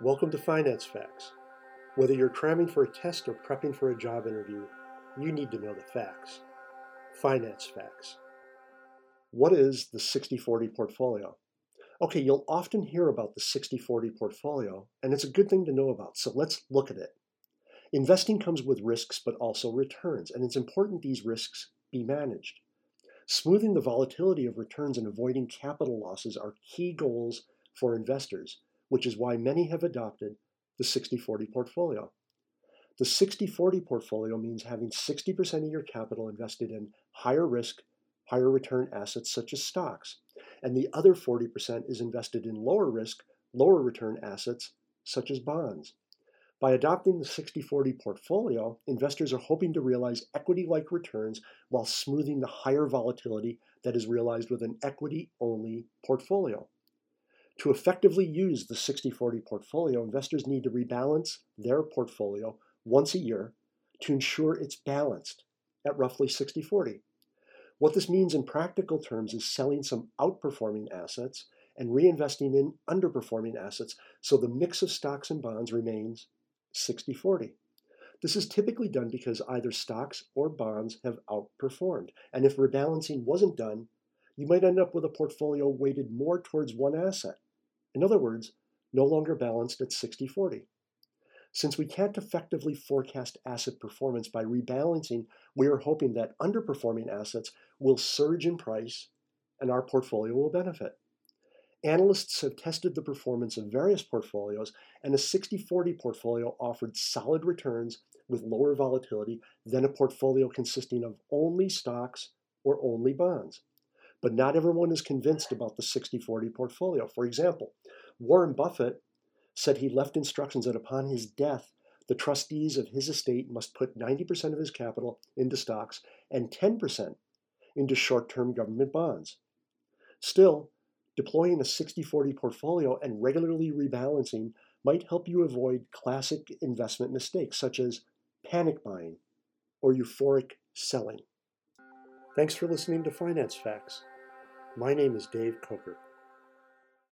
Welcome to Finance Facts. Whether you're cramming for a test or prepping for a job interview, you need to know the facts. Finance Facts. What is the 60 40 portfolio? Okay, you'll often hear about the 60 40 portfolio, and it's a good thing to know about, so let's look at it. Investing comes with risks but also returns, and it's important these risks be managed. Smoothing the volatility of returns and avoiding capital losses are key goals for investors which is why many have adopted the 60 40 portfolio. The 60 40 portfolio means having 60% of your capital invested in higher risk, higher return assets such as stocks, and the other 40% is invested in lower risk, lower return assets such as bonds. By adopting the 60 40 portfolio, investors are hoping to realize equity like returns while smoothing the higher volatility that is realized with an equity only portfolio. To effectively use the 60 40 portfolio, investors need to rebalance their portfolio once a year to ensure it's balanced at roughly 60 40. What this means in practical terms is selling some outperforming assets and reinvesting in underperforming assets so the mix of stocks and bonds remains 60 40. This is typically done because either stocks or bonds have outperformed. And if rebalancing wasn't done, you might end up with a portfolio weighted more towards one asset in other words, no longer balanced at 60 40. Since we can't effectively forecast asset performance by rebalancing, we are hoping that underperforming assets will surge in price and our portfolio will benefit. Analysts have tested the performance of various portfolios, and a 60 40 portfolio offered solid returns with lower volatility than a portfolio consisting of only stocks or only bonds. But not everyone is convinced about the 60 40 portfolio. For example, Warren Buffett said he left instructions that upon his death, the trustees of his estate must put 90% of his capital into stocks and 10% into short term government bonds. Still, deploying a 60 40 portfolio and regularly rebalancing might help you avoid classic investment mistakes such as panic buying or euphoric selling. Thanks for listening to Finance Facts. My name is Dave Coker.